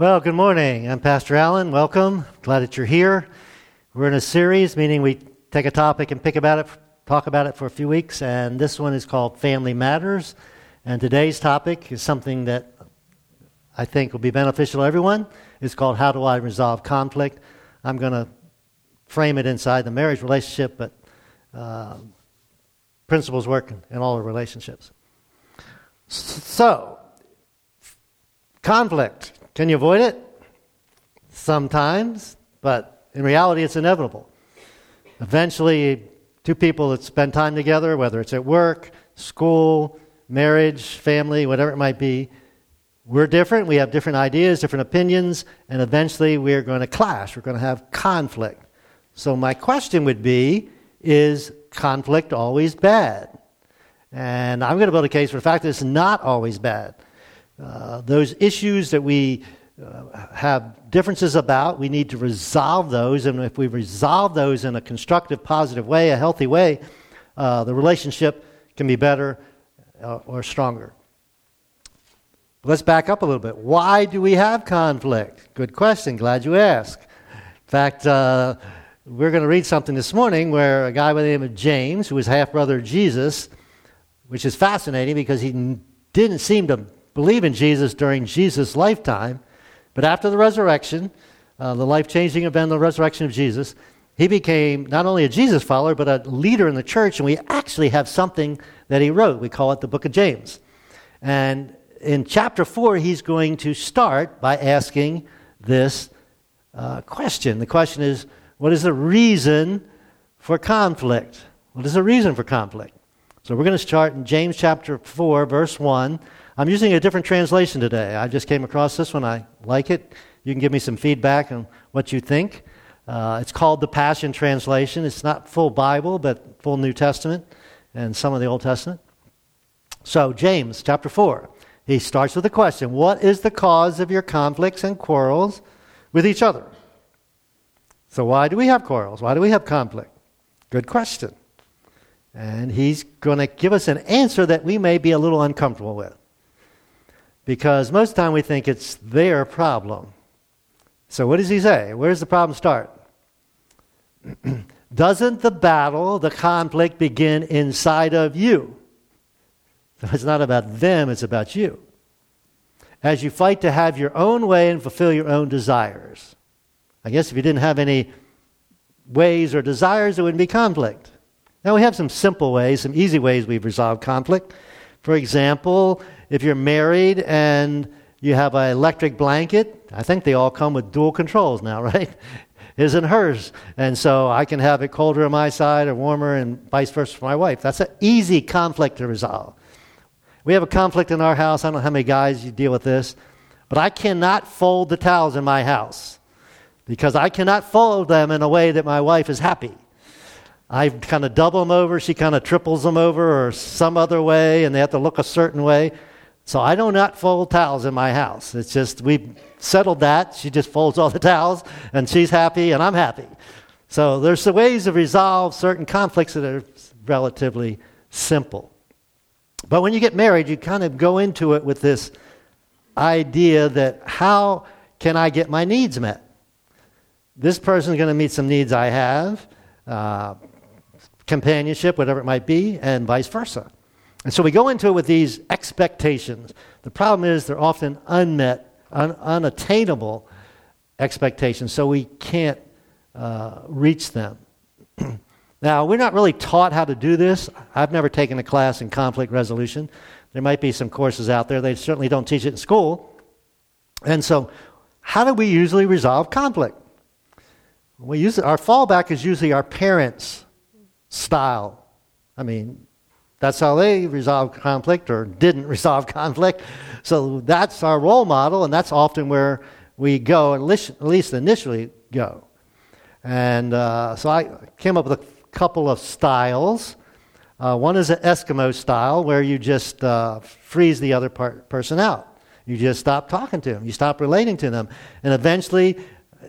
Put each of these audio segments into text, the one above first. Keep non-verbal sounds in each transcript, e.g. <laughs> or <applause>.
Well, good morning. I'm Pastor Allen. Welcome. Glad that you're here. We're in a series, meaning we take a topic and pick about it, talk about it for a few weeks, and this one is called Family Matters. And today's topic is something that I think will be beneficial to everyone. It's called How Do I Resolve Conflict? I'm going to frame it inside the marriage relationship, but uh, principles work in all the relationships. So, conflict. Can you avoid it? Sometimes, but in reality, it's inevitable. Eventually, two people that spend time together, whether it's at work, school, marriage, family, whatever it might be, we're different. We have different ideas, different opinions, and eventually we're going to clash. We're going to have conflict. So, my question would be is conflict always bad? And I'm going to build a case for the fact that it's not always bad. Uh, those issues that we uh, have differences about, we need to resolve those. And if we resolve those in a constructive, positive way, a healthy way, uh, the relationship can be better uh, or stronger. Let's back up a little bit. Why do we have conflict? Good question. Glad you asked. In fact, uh, we're going to read something this morning where a guy by the name of James, who was half brother of Jesus, which is fascinating because he didn't seem to believe in Jesus during Jesus' lifetime. But after the resurrection, uh, the life changing event, the resurrection of Jesus, he became not only a Jesus follower, but a leader in the church. And we actually have something that he wrote. We call it the book of James. And in chapter 4, he's going to start by asking this uh, question. The question is what is the reason for conflict? What is the reason for conflict? So we're going to start in James chapter 4, verse 1. I'm using a different translation today. I just came across this one. I like it. You can give me some feedback on what you think. Uh, it's called the Passion Translation. It's not full Bible, but full New Testament and some of the Old Testament. So, James chapter 4, he starts with a question What is the cause of your conflicts and quarrels with each other? So, why do we have quarrels? Why do we have conflict? Good question. And he's going to give us an answer that we may be a little uncomfortable with. Because most of the time we think it's their problem. So, what does he say? Where does the problem start? <clears throat> Doesn't the battle, the conflict begin inside of you? So <laughs> it's not about them, it's about you. As you fight to have your own way and fulfill your own desires. I guess if you didn't have any ways or desires, there wouldn't be conflict. Now, we have some simple ways, some easy ways we've resolved conflict. For example, if you're married and you have an electric blanket, I think they all come with dual controls now, <laughs> right? His and hers. And so I can have it colder on my side or warmer and vice versa for my wife. That's an easy conflict to resolve. We have a conflict in our house. I don't know how many guys you deal with this, but I cannot fold the towels in my house because I cannot fold them in a way that my wife is happy. I kind of double them over, she kind of triples them over, or some other way, and they have to look a certain way. So I do not fold towels in my house. It's just, we've settled that. She just folds all the towels, and she's happy, and I'm happy. So there's ways to resolve certain conflicts that are relatively simple. But when you get married, you kind of go into it with this idea that how can I get my needs met? This person is going to meet some needs I have, uh, companionship, whatever it might be, and vice versa. And so we go into it with these expectations. The problem is they're often unmet, un- unattainable expectations, so we can't uh, reach them. <clears throat> now, we're not really taught how to do this. I've never taken a class in conflict resolution. There might be some courses out there. They certainly don't teach it in school. And so, how do we usually resolve conflict? We use our fallback is usually our parents' style. I mean, that's how they resolve conflict or didn't <laughs> resolve conflict. So that's our role model, and that's often where we go, at least initially go. And uh, so I came up with a couple of styles. Uh, one is an Eskimo style where you just uh, freeze the other part, person out. You just stop talking to them, you stop relating to them, and eventually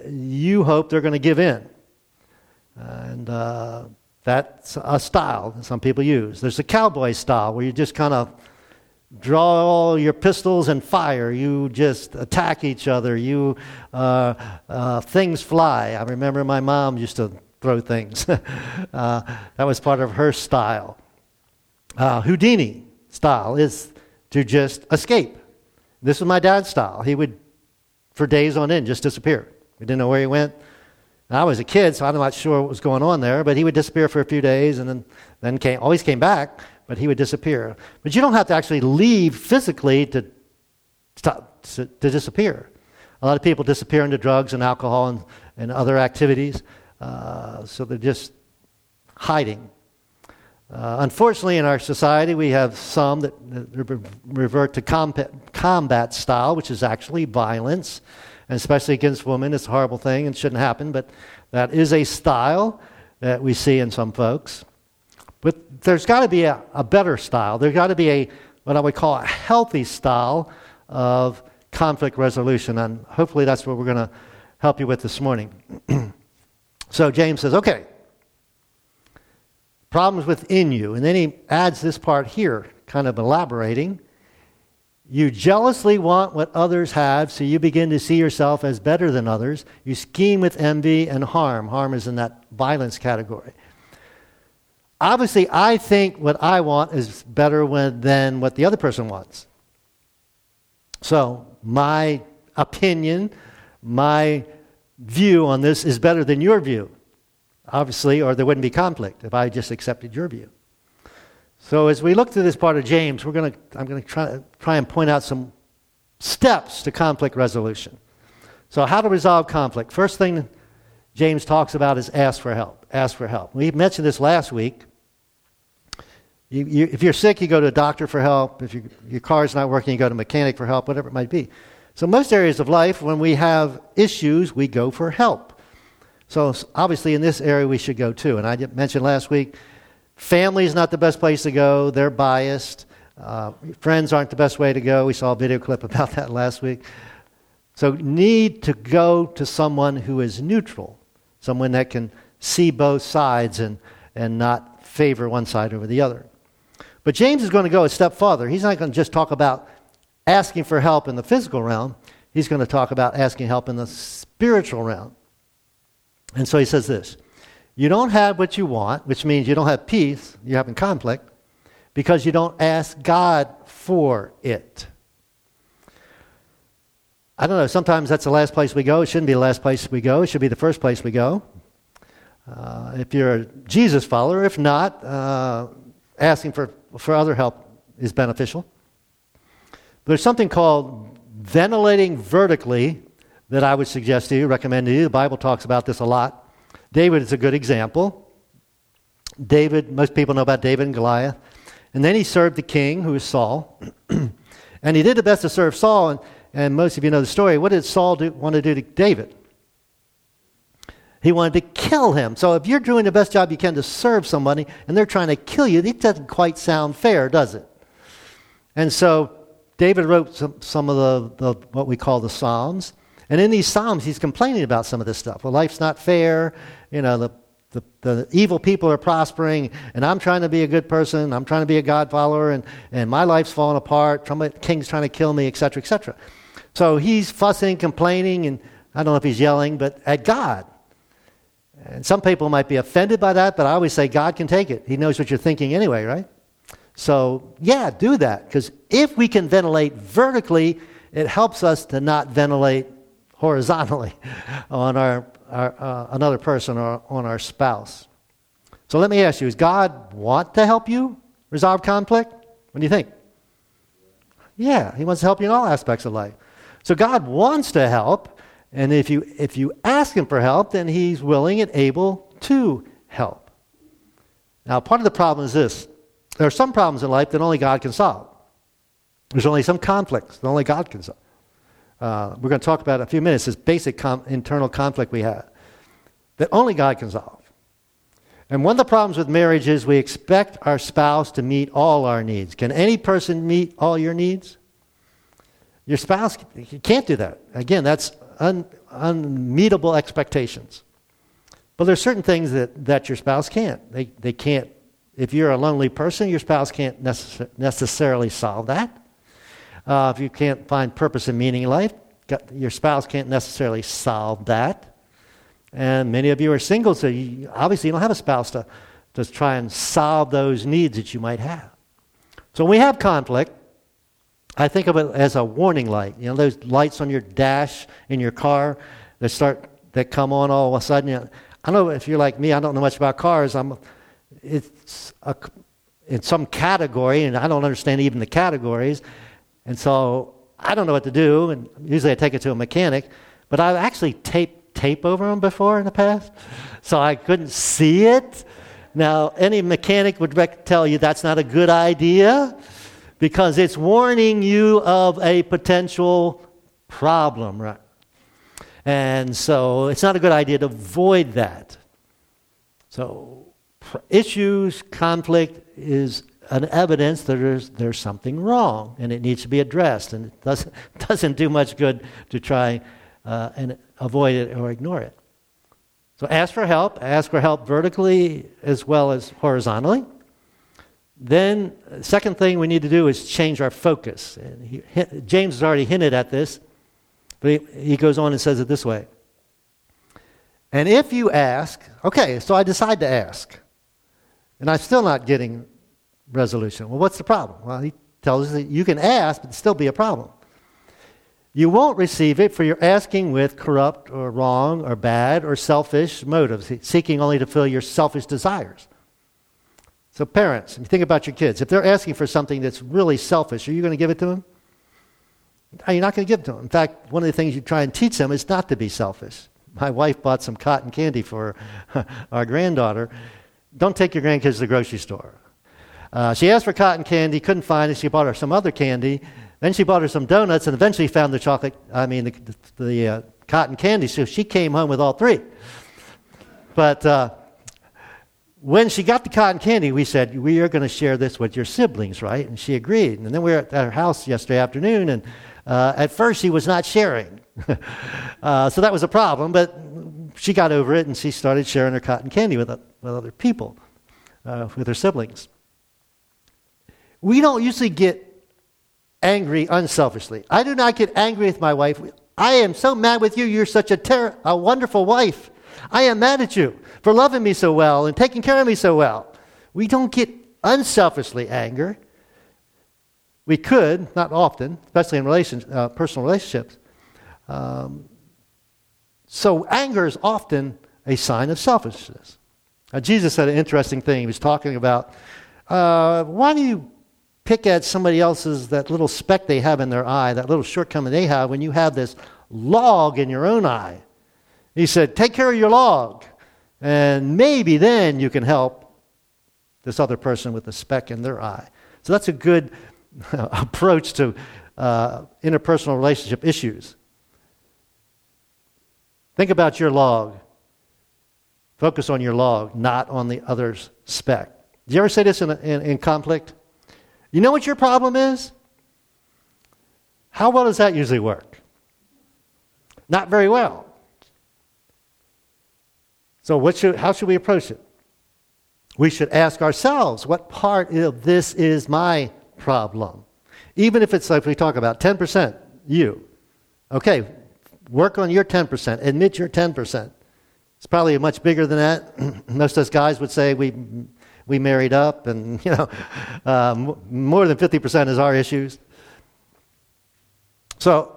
you hope they're going to give in. And uh, that's a style that some people use. There's a cowboy style where you just kind of draw all your pistols and fire. You just attack each other. You uh, uh, things fly. I remember my mom used to throw things. <laughs> uh, that was part of her style. Uh, Houdini style is to just escape. This was my dad's style. He would, for days on end, just disappear. We didn't know where he went. I was a kid, so I'm not sure what was going on there, but he would disappear for a few days and then, then came, always came back, but he would disappear. But you don't have to actually leave physically to, to, to disappear. A lot of people disappear into drugs and alcohol and, and other activities, uh, so they're just hiding. Uh, unfortunately, in our society, we have some that, revert to combat, combat style, which is actually violence, and especially against women. It's a horrible thing and shouldn't happen, but that is a style that we see in some folks. But there's got to be a, a better style. There's got to be a what I would call a healthy style of conflict resolution, and hopefully that's what we're going to help you with this morning. <clears throat> so James says, okay problems within you. And then he adds this part here, kind of elaborating. You jealously want what others have, so you begin to see yourself as better than others. You scheme with envy and harm. Harm is in that violence category. Obviously, I think what I want is better when, than what the other person wants. So, my opinion, my view on this is better than your view obviously, or there wouldn't be conflict if I just accepted your view. So as we look through this part of James, we're to, I'm going to try, try and point out some steps to conflict resolution. So how to resolve conflict. First thing James talks about is ask for help. Ask for help. We mentioned this last week. You, you, if you're sick, you go to a doctor for help. If you, your car's not working, you go to a mechanic for help, whatever it might be. So most areas of life, when we have issues, we go for help. So obviously, in this area, we should go too. And I mentioned last week, family is not the best place to go. They're biased. Uh, friends aren't the best way to go. We saw a video <laughs> clip about that last week. So need to go to someone who is neutral, someone that can see both sides and, and not favor one side over the other. But James is going to go a step farther. He's not going to just talk about asking for help in the physical realm. He's going to talk about asking help in the spiritual realm. And so he says this You don't have what you want, which means you don't have peace, you're having conflict, because you don't ask God for it. I don't know, sometimes that's the last place we go. It shouldn't be the last place we go, it should be the first place we go. Uh, if you're a Jesus follower, if not, uh, asking for, for other help is beneficial. There's something called ventilating vertically that I would suggest to you, recommend to you. The Bible talks about this a lot. David is a good example. David, most people know about David and Goliath. And then he served the king, who is Saul. <clears throat> and he did the best to serve Saul. And, and most of you know the story. What did Saul do, want to do to David? He wanted to kill him. So if you're doing the best job you can to serve somebody and they're trying to kill you, it doesn't quite sound fair, does it? And so David wrote some, some of the, the what we call the Psalms. And in these Psalms, he's complaining about some of this stuff. Well, life's not fair. You know, the, the, the, evil people are prospering, and I'm trying to be a good person. I'm trying to be a God follower, and, and my life's falling apart. The king's trying to kill me, etc., etc. So he's fussing, complaining, and I don't know if he's yelling, but at God. And some people might be offended by that, but I always say God can take it. He knows what you're thinking anyway, right? So, yeah, do that. Because if we can ventilate vertically, it helps us to not ventilate horizontally <laughs> on our, our uh, another person or on our spouse. So let me ask you: Does God want to help you resolve conflict? What do you think? Yeah, He wants to help you in all aspects of life. So God wants to help, and if you if you ask Him for help, then He's willing and able to help. Now, part of the problem is this: there are some problems in life that only God can solve. There's only some conflicts that only God can solve uh, we're going to talk about in a few minutes, this basic com- internal conflict we have that only God can solve. And one of the problems with marriage is we expect our spouse to meet all our needs. Can any person meet all your needs? Your spouse can't do that. Again, that's un, unmeetable expectations. But there's certain things that, that your spouse can't. They, they can't. If you're a lonely person, your spouse can't necess- necessarily solve that. Uh, if you can't find purpose and meaning in life, your spouse can't necessarily solve that. And many of you are single, so you, obviously you don't have a spouse to, to try and solve those needs that you might have. So when we have conflict, I think of it as a warning light. You know, those lights on your dash in your car that start that come on all of a sudden. You know, I know if you're like me. I don't know much about cars. I'm, it's a, in some category, and I don't understand even the categories, and so I don't know what to do. And usually I take it to a mechanic, but I've actually taped tape over them before in the past, <laughs> so I couldn't see it. Now, any mechanic would tell you that's not a good idea because it's warning you of a potential problem, right? And so it's not a good idea to avoid that. So, issues, conflict is an evidence that there's, there's something wrong and it needs to be addressed. And it doesn't, <laughs> doesn't do much good to try uh, and avoid it or ignore it. So, ask for help. Ask for help vertically as well as horizontally. Then, second thing we need to do is change our focus. He, James has already hinted at this, but he, he goes on and says it this way. And if you ask, okay, so I decide to ask, and I'm still not getting resolution. Well, what's the problem? Well, he tells us that you can ask, but still be a problem. You won't receive it for you're asking with corrupt or wrong or bad or selfish motives, seeking only to fill your selfish desires. So, parents, you think about your kids, if they're asking for something that's really selfish, are you going to give it to them? No, you're not going to give it to them. In fact, one of the things you try and teach them is not to be selfish. My wife bought some cotton candy for <laughs> our granddaughter. Don't take your grandkids to the grocery store. Uh, she asked for cotton candy, couldn't find it. She bought her some other candy. Then she bought her some donuts and eventually found the chocolate, I mean, the, the, uh, cotton candy. So she came home with all three. But uh, when she got the cotton candy, we said, We are going to share this with your siblings, right? And she agreed. And then we were at her house yesterday afternoon, and uh, at first she was not sharing. <laughs> uh, so that was a problem, but she got over it and she started sharing her cotton candy with, with other people, uh, with her siblings. We don't usually get angry unselfishly. I do not get angry with my wife. I am so mad with you. You're such a, ter- a wonderful wife. I am mad at you for loving me so well and taking care of me so well. We don't get unselfishly anger. We could, not often, especially in relation, uh, personal relationships. Um, so anger is often a sign of selfishness. Now, Jesus said an interesting thing. He was talking about uh, why do you pick at somebody else's that little speck they have in their eye, that little shortcoming they have, when you have this log in your own eye? He said, Take care of your log. And maybe then you can help this other person with the speck in their eye. So that's a good <laughs> approach to uh, interpersonal relationship issues. Think about your log. Focus on your log, not on the other's speck. Do you ever say this in, in, in conflict? You know what your problem is? How well does that usually work? Not very well. So, what should, how should we approach it? We should ask ourselves, what part of this is my problem? Even if it's like we talk about 10%, you. Okay, work on your 10%, admit your 10%. It's probably much bigger than that. <clears throat> Most of us guys would say we, we married up, and <laughs> you know, um, more than 50% is our issues. So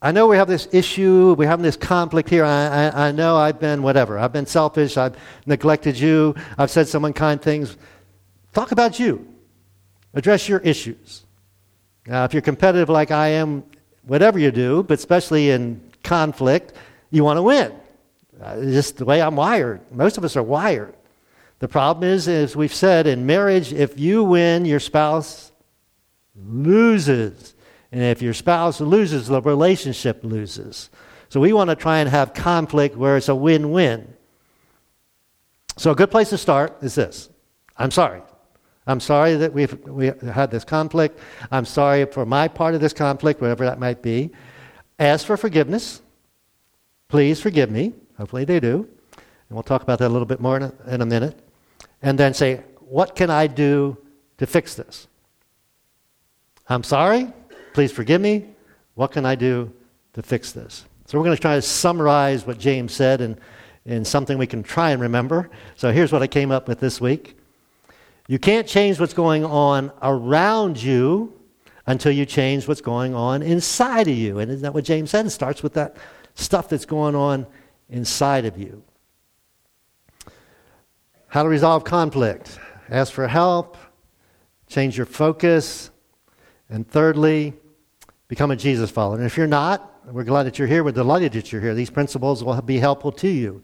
I know we have this issue, we're having this conflict here. I, I, I, know I've been whatever. I've been selfish, I've neglected you, I've said some unkind things. Talk about you. Address your issues. Now, if you're competitive like I am, whatever you do, but especially in conflict, you want to win. Uh, just the way I'm wired. Most of us are wired. The problem is, as we've said, in marriage, if you win, your spouse loses. And if your spouse loses, the relationship loses. So we want to try and have conflict where it's a win win. So a good place to start is this I'm sorry. I'm sorry that we've we had this conflict. I'm sorry for my part of this conflict, whatever that might be. Ask for forgiveness. Please forgive me. Hopefully they do. And we'll talk about that a little bit more in a, in a minute. And then say, what can I do to fix this? I'm sorry. please forgive me. What can I do to fix this? So we're going to try to summarize what James said in, in something we can try and remember. So here's what I came up with this week. You can't change what's going on around you until you change what's going on inside of you. And isn't that what James said? It starts with that stuff that's going on inside of you. How to resolve conflict. Ask for help, change your focus, and thirdly, become a Jesus follower. And if you're not, we're glad that you're here. We're delighted that you're here. These principles will be helpful to you.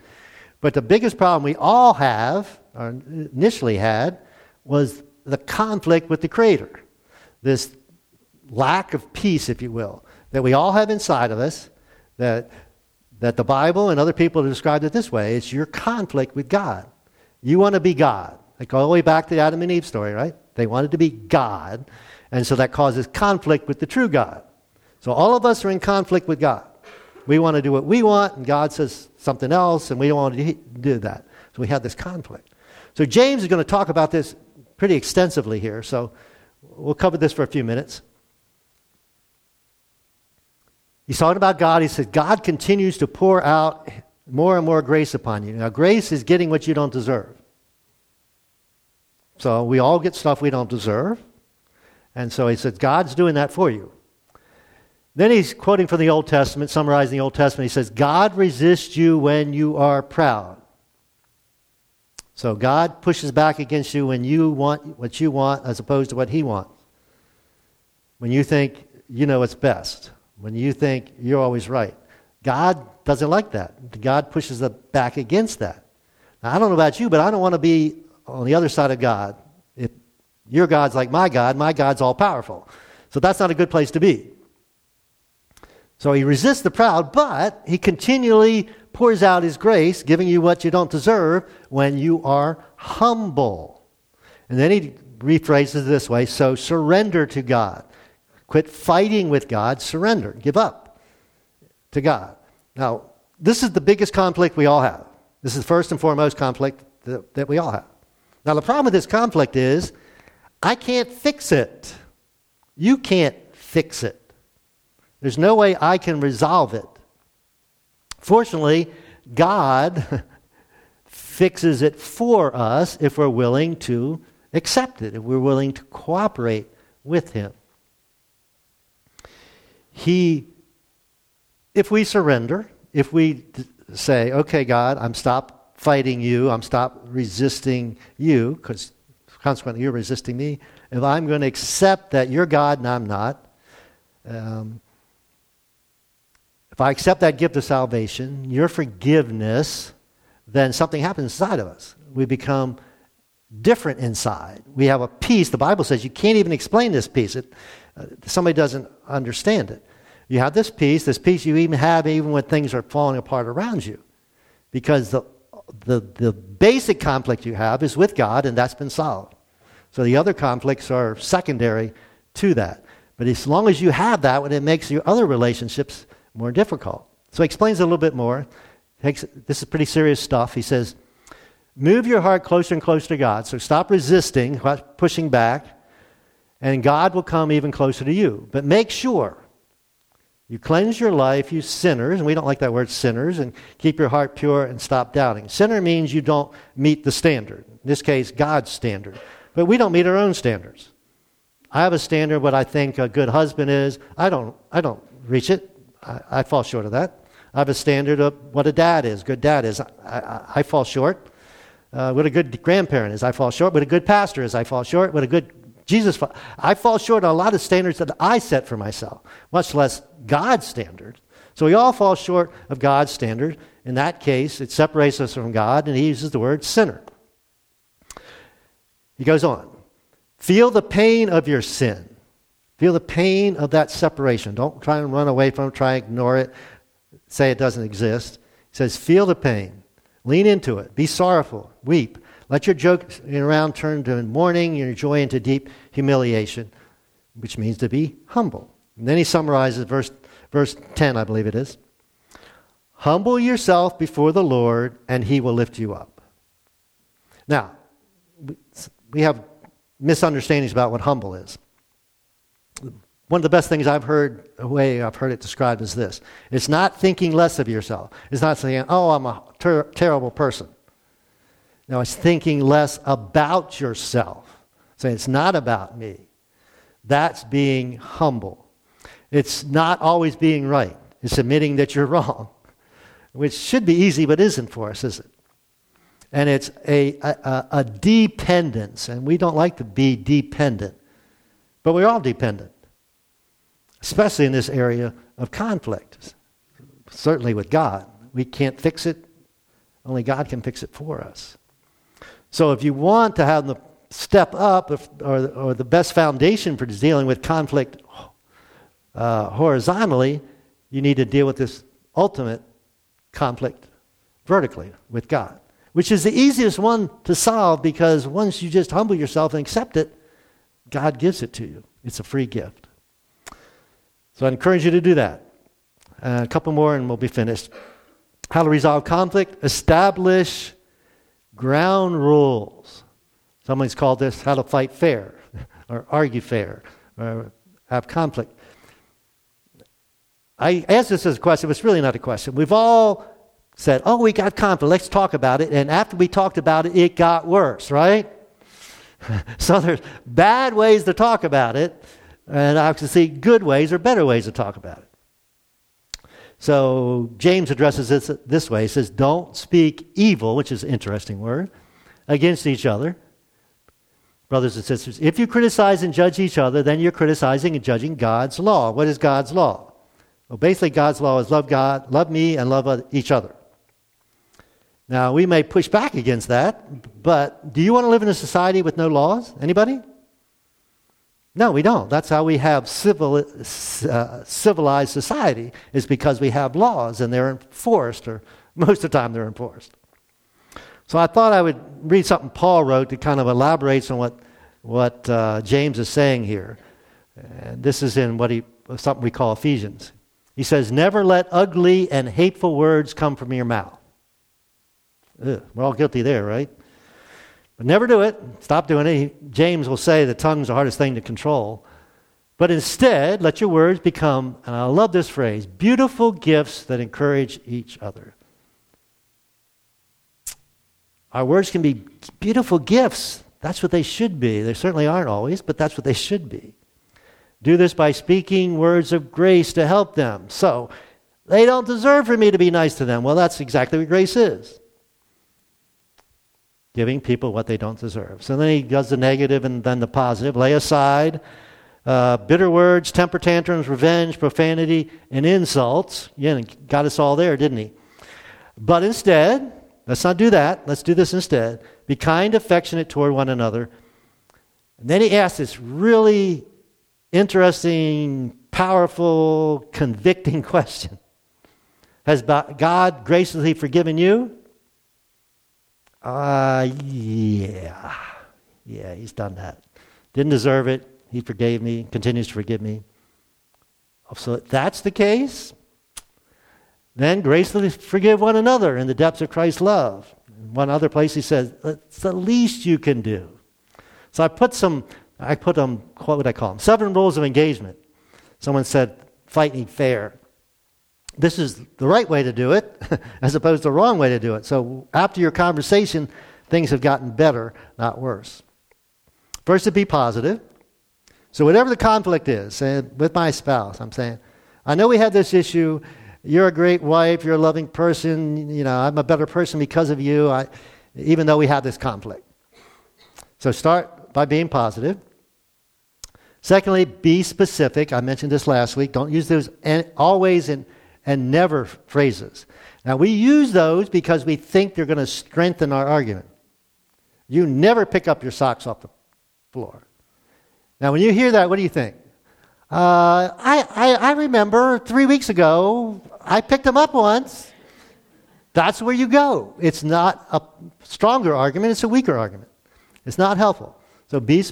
But the biggest problem we all have, or initially had, was the conflict with the Creator. This lack of peace, if you will, that we all have inside of us, that, that the Bible and other people have described it this way it's your conflict with God. You want to be God. Like all the way back to the Adam and Eve story, right? They wanted to be God, and so that causes conflict with the true God. So all of us are in conflict with God. We want to do what we want, and God says something else, and we don't want to do that. So we have this conflict. So James is going to talk about this pretty extensively here, so we'll cover this for a few minutes. He's talking about God. He said, God continues to pour out more and more grace upon you. Now, grace is getting what you don't deserve. So we all get stuff we don't deserve. And so he said, God's doing that for you. Then he's quoting from the Old Testament, summarizing the Old Testament. He says, God resists you when you are proud. So God pushes back against you when you want what you want as opposed to what he wants. When you think you know what's best when you think you're always right. God doesn't like that. God pushes back against that. Now, I don't know about you, but I don't want to be on the other side of God. If your God's like my God, my God's all powerful. So that's not a good place to be. So he resists the proud, but he continually pours out his grace, giving you what you don't deserve when you are humble. And then he rephrases it this way so surrender to God. Quit fighting with God, surrender, give up to God. Now, this is the biggest conflict we all have. This is the first and foremost conflict that, that we all have. Now, the problem with this conflict is I can't fix it. You can't fix it. There's no way I can resolve it. Fortunately, God <laughs> fixes it for us if we're willing to accept it, if we're willing to cooperate with Him. He, if we surrender, if we say, okay, God, I'm stop fighting you, I'm stop resisting you, because consequently you're resisting me, if I'm going to accept that you're God and I'm not, um, if I accept that gift of salvation, your forgiveness, then something happens inside of us. We become different inside. We have a peace. The Bible says you can't even explain this peace. It, uh, somebody doesn't understand it. You have this peace, this peace you even have even when things are falling apart around you. Because the, the, the basic conflict you have is with God, and that's been solved. So the other conflicts are secondary to that. But as long as you have that, it makes your other relationships more difficult. So he explains a little bit more. Takes, this is pretty serious stuff. He says, Move your heart closer and closer to God. So stop resisting, pushing back, and God will come even closer to you. But make sure you cleanse your life, you sinners, and we don't like that word sinners, and keep your heart pure and stop doubting. Sinner means you don't meet the standard. In this case, God's standard. But we don't meet our own standards. I have a standard what I think a good husband is. I don't, I don't reach it. I, I fall short of that. I have a standard of what a dad is, good dad is. I, I, I fall short. Uh, what a good grandparent is, I fall short. What a good pastor is, I fall short. What a good Jesus, I fall short on a lot of standards that I set for myself, much less God's standard. So we all fall short of God's standard. In that case, it separates us from God, and he uses the word sinner. He goes on Feel the pain of your sin. Feel the pain of that separation. Don't try and run away from it, try and ignore it, say it doesn't exist. He says, Feel the pain. Lean into it. Be sorrowful. Weep. Let your joke around turn to mourning, your joy into deep humiliation, which means to be humble. And then he summarizes verse, verse 10, I believe it is. Humble yourself before the Lord, and he will lift you up. Now, we have misunderstandings about what humble is. one of the best things I've heard, a way I've heard it described is this it's not thinking less of yourself. It's not saying, oh, I'm a ter- terrible person. No, it's thinking less about yourself. Saying it's not about me. That's being humble. It's not always being right. It's admitting that you're <laughs> wrong, which should be easy but isn't for us, is it? And it's a, a, a dependence, and we don't like to be dependent, but we're all dependent, especially in this area of conflict. Certainly with God. We can't fix it, only God can fix it for us. So if you want to have the step up or, or the best foundation for dealing with conflict uh, horizontally, you need to deal with this ultimate conflict vertically with God, which is the easiest one to solve because once you just humble yourself and accept it, God gives it to you. It's a free gift. So I encourage you to do that. Uh, a couple more and we'll be finished. How to resolve conflict, establish ground rules. Someone's called this how to fight fair, <laughs> or argue fair, or have conflict. I asked this as a question, but it's really not a question. We've all said, oh, we got conflict, let's talk about it. And after we talked about it, it got worse, right? <laughs> so there's bad ways to talk about it, and I can see good ways or better ways to talk about it. So James addresses this this way. He says, Don't speak evil, which is an interesting word, against each other. Brothers and sisters, if you criticize and judge each other, then you're criticizing and judging God's law. What is God's law? Well, basically, God's law is love God, love me, and love each other. Now, we may push back against that, but do you want to live in a society with no laws? Anybody? No, we don't. That's how we have civil, uh, civilized society, is because we have laws and they're enforced, or <laughs> most of the time they're enforced. So I thought I would read something Paul wrote that kind of elaborates on what, what uh, James is saying here. And this is in what he, something we call Ephesians. He says, Never let ugly and hateful words come from your mouth. Ugh, we're all guilty there, right? But never do it. Stop doing it. James will say the tongue's the hardest thing to control. But instead, let your words become, and I love this phrase, beautiful gifts that encourage each other. Our words can be beautiful gifts. That's what they should be. They certainly aren't always, but that's what they should be. Do this by speaking words of grace to help them. So, they don't deserve for me to be nice to them. Well, that's exactly what grace is giving people what they don't deserve. So then he does the negative and then the positive. Lay aside uh, bitter words, temper tantrums, revenge, profanity, and insults. Yeah, got us all there, didn't he? But instead, let's not do that. Let's do this instead. Be kind, affectionate toward one another. And then he asks this really interesting, powerful, convicting <laughs> question Has God graciously forgiven you? Uh, yeah. Yeah, he's done that. Didn't deserve it. He forgave me, continues to forgive me. So if that's the case, then gracefully forgive one another in the depths of Christ's love. one other place he says, it's the least you can do. So I put some, I put them, what would I call them? Seven rules of engagement. Someone said, fighting fair this is the right way to do it <laughs> as opposed to the wrong way to do it. So after your conversation, things have gotten better, not worse. First, to be positive. So whatever the conflict is, and with my spouse, I'm saying, I know we had this issue. You're a great wife. You're a loving person. You know, I'm a better person because of you. I, even though we had this conflict. So start by being positive. Secondly, be specific. I mentioned this last week. Don't use those always in and never phrases. Now, we use those because we think they're going to strengthen our argument. You never pick up your socks off the floor. Now, when you hear that, what do you think? Uh, I, I, I remember three weeks ago, I picked them up once. That's where you go. It's not a stronger argument, it's a weaker argument. It's not helpful. So be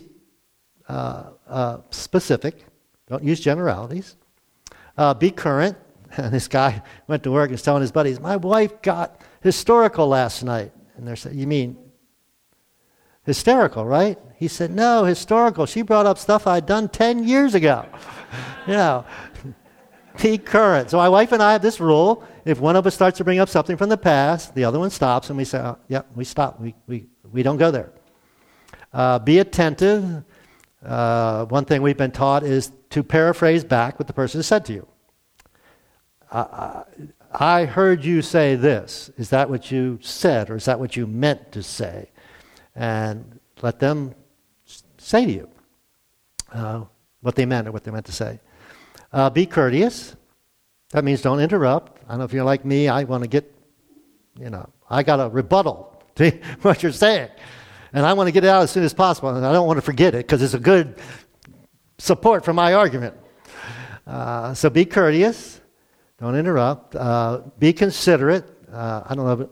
uh, uh, specific. Don't use generalities. Uh, be current. <laughs> And this guy went to work and was telling his buddies, My wife got historical last night. And they're saying, You mean hysterical, right? He said, No, historical. She brought up stuff I'd done 10 years ago. <laughs> you know, <laughs> be current. So my wife and I have this rule. If one of us starts to bring up something from the past, the other one stops, and we say, oh, Yeah, we stop. We, we, we don't go there. Uh, be attentive. Uh, one thing we've been taught is to paraphrase back what the person has said to you. Uh, I heard you say this. Is that what you said, or is that what you meant to say? And let them say to you uh, what they meant or what they meant to say. Uh, be courteous. That means don't interrupt. I don't know if you're like me, I want to get, you know, I got a rebuttal <laughs> to what you're saying. And I want to get it out as soon as possible. And I don't want to forget it because it's a good support for my argument. Uh, so be courteous. Don't interrupt. Uh, be considerate. Uh, I don't know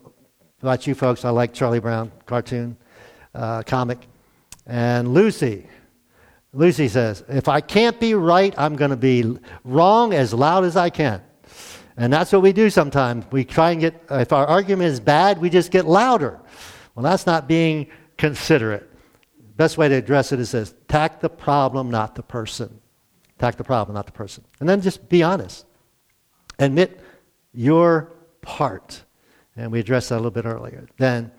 about you folks. I like Charlie Brown cartoon, uh, comic. And Lucy. Lucy says, if I can't be right, I'm going to be wrong as loud as I can. And that's what we do sometimes. We try and get, if our argument is bad, we just get louder. Well, that's not being considerate. Best way to address it is this attack the problem, not the person. Attack the problem, not the person. And then just be honest. Admit your part. And we addressed that a little bit earlier. Then,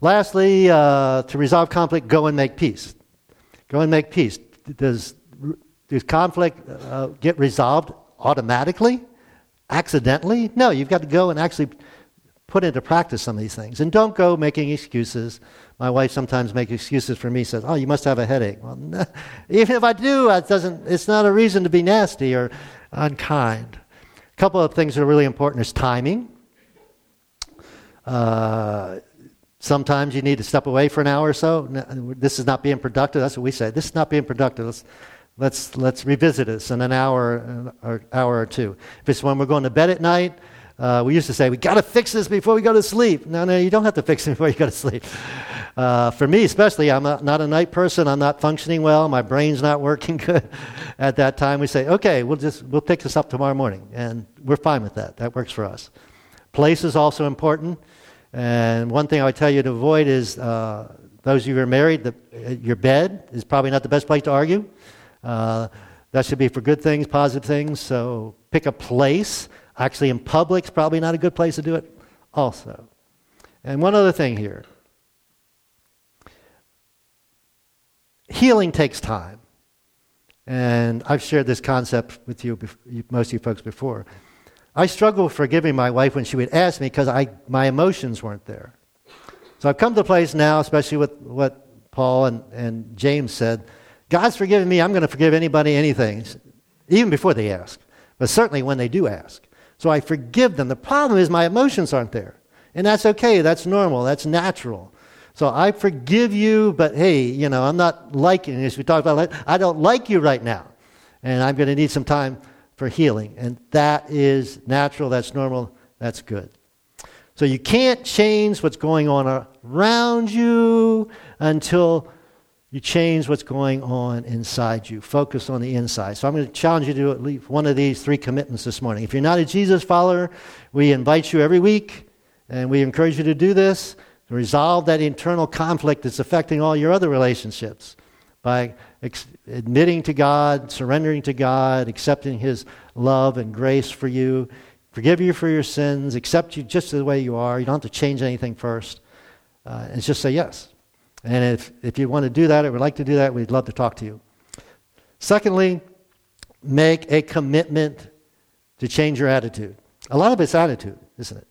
lastly, uh, to resolve conflict, go and make peace. Go and make peace. Does, does conflict uh, get resolved automatically? Accidentally? No, you've got to go and actually put into practice some of these things. And don't go making excuses. My wife sometimes makes excuses for me, says, Oh, you must have a headache. Well, no, <laughs> even if I do, it doesn't, it's not a reason to be nasty or unkind couple of things that are really important is timing. Uh, sometimes you need to step away for an hour or so. This is not being productive. That's what we say. This is not being productive. Let's, let's, let's revisit this in an hour or hour or two. If it's when we're going to bed at night, uh, we used to say, we got to fix this before we go to sleep. No, no, you don't have to fix it <laughs> before you go to sleep. Uh, for me, especially, I'm a, not a night person. I'm not functioning well. My brain's not <laughs> working good at that time. We say, okay, we'll just we'll pick this up tomorrow morning, and we're fine with that. That works for us. Place is also important, and one thing I would tell you to avoid is uh, those of you who are married. The, your bed is probably not the best place to argue. Uh, that should be for good things, positive things. So pick a place Actually, in public is probably not a good place to do it, also. And one other thing here healing takes time. And I've shared this concept with you, most of you folks, before. I struggled forgiving my wife when she would ask me because my emotions weren't there. So I've come to a place now, especially with what Paul and, and James said God's forgiven me, I'm going to forgive anybody anything, even before they ask, but certainly when they do ask. So I forgive them. The problem is my emotions aren't there. And that's okay. That's normal. That's natural. So I forgive you, but hey, you know, I'm not liking, this. we talked about, I don't like you right now. And I'm going to need some time for healing. And that is natural. That's normal. That's good. So you can't change what's going on around you until you change what's going on inside you. Focus on the inside. So I'm going to challenge you to do at least one of these three commitments this morning. If you're not a Jesus follower, we invite you every week, and we encourage you to do this resolve that internal conflict that's affecting all your other relationships by ex- admitting to God, surrendering to God, accepting His love and grace for you, forgive you for your sins, accept you just the way you are. You don't have to change anything first. Uh, and just say yes. And if, if you want to do that or would like to do that, we'd love to talk to you. Secondly, make a commitment to change your attitude. A lot of it's attitude, isn't it?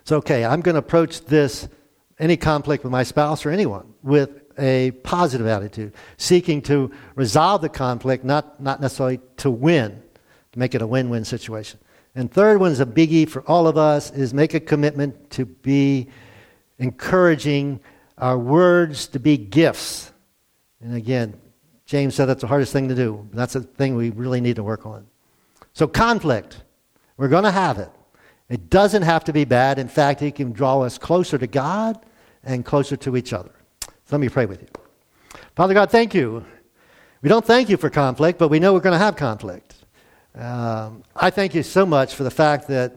It's okay, I'm going to approach this, any conflict with my spouse or anyone, with a positive attitude, seeking to resolve the conflict, not, not necessarily to win, to make it a win win situation. And third one is a biggie for all of us is make a commitment to be encouraging our words to be gifts. And again, James said that's the hardest thing to do. That's a thing we really need to work on. So, conflict, we're going to have it. It doesn't have to be bad. In fact, it can draw us closer to God and closer to each other. So let me pray with you. Father God, thank you. We don't thank you for conflict, but we know we're going to have conflict. Um, I thank you so much for the fact that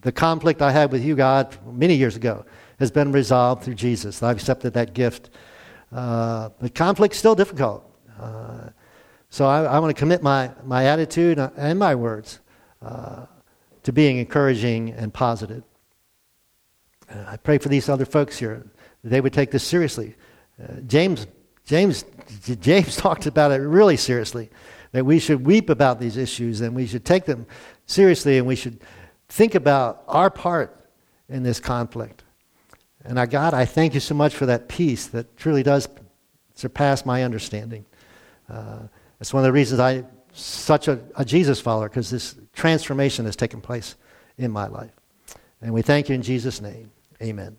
the conflict I had with you, God, many years ago, has been resolved through Jesus. I've accepted that gift. Uh, but conflict's still difficult. Uh, so I, I want to commit my, my attitude and my words uh, to being encouraging and positive. Uh, I pray for these other folks here they would take this seriously. Uh, James, James, James <laughs> talked about it really seriously. That we should weep about these issues and we should take them seriously and we should think about our part in this conflict. And I, God, I thank you so much for that peace that truly does surpass my understanding. Uh, it's one of the reasons I'm such a, a Jesus follower, because this transformation has taken place in my life. And we thank you in Jesus' name. Amen.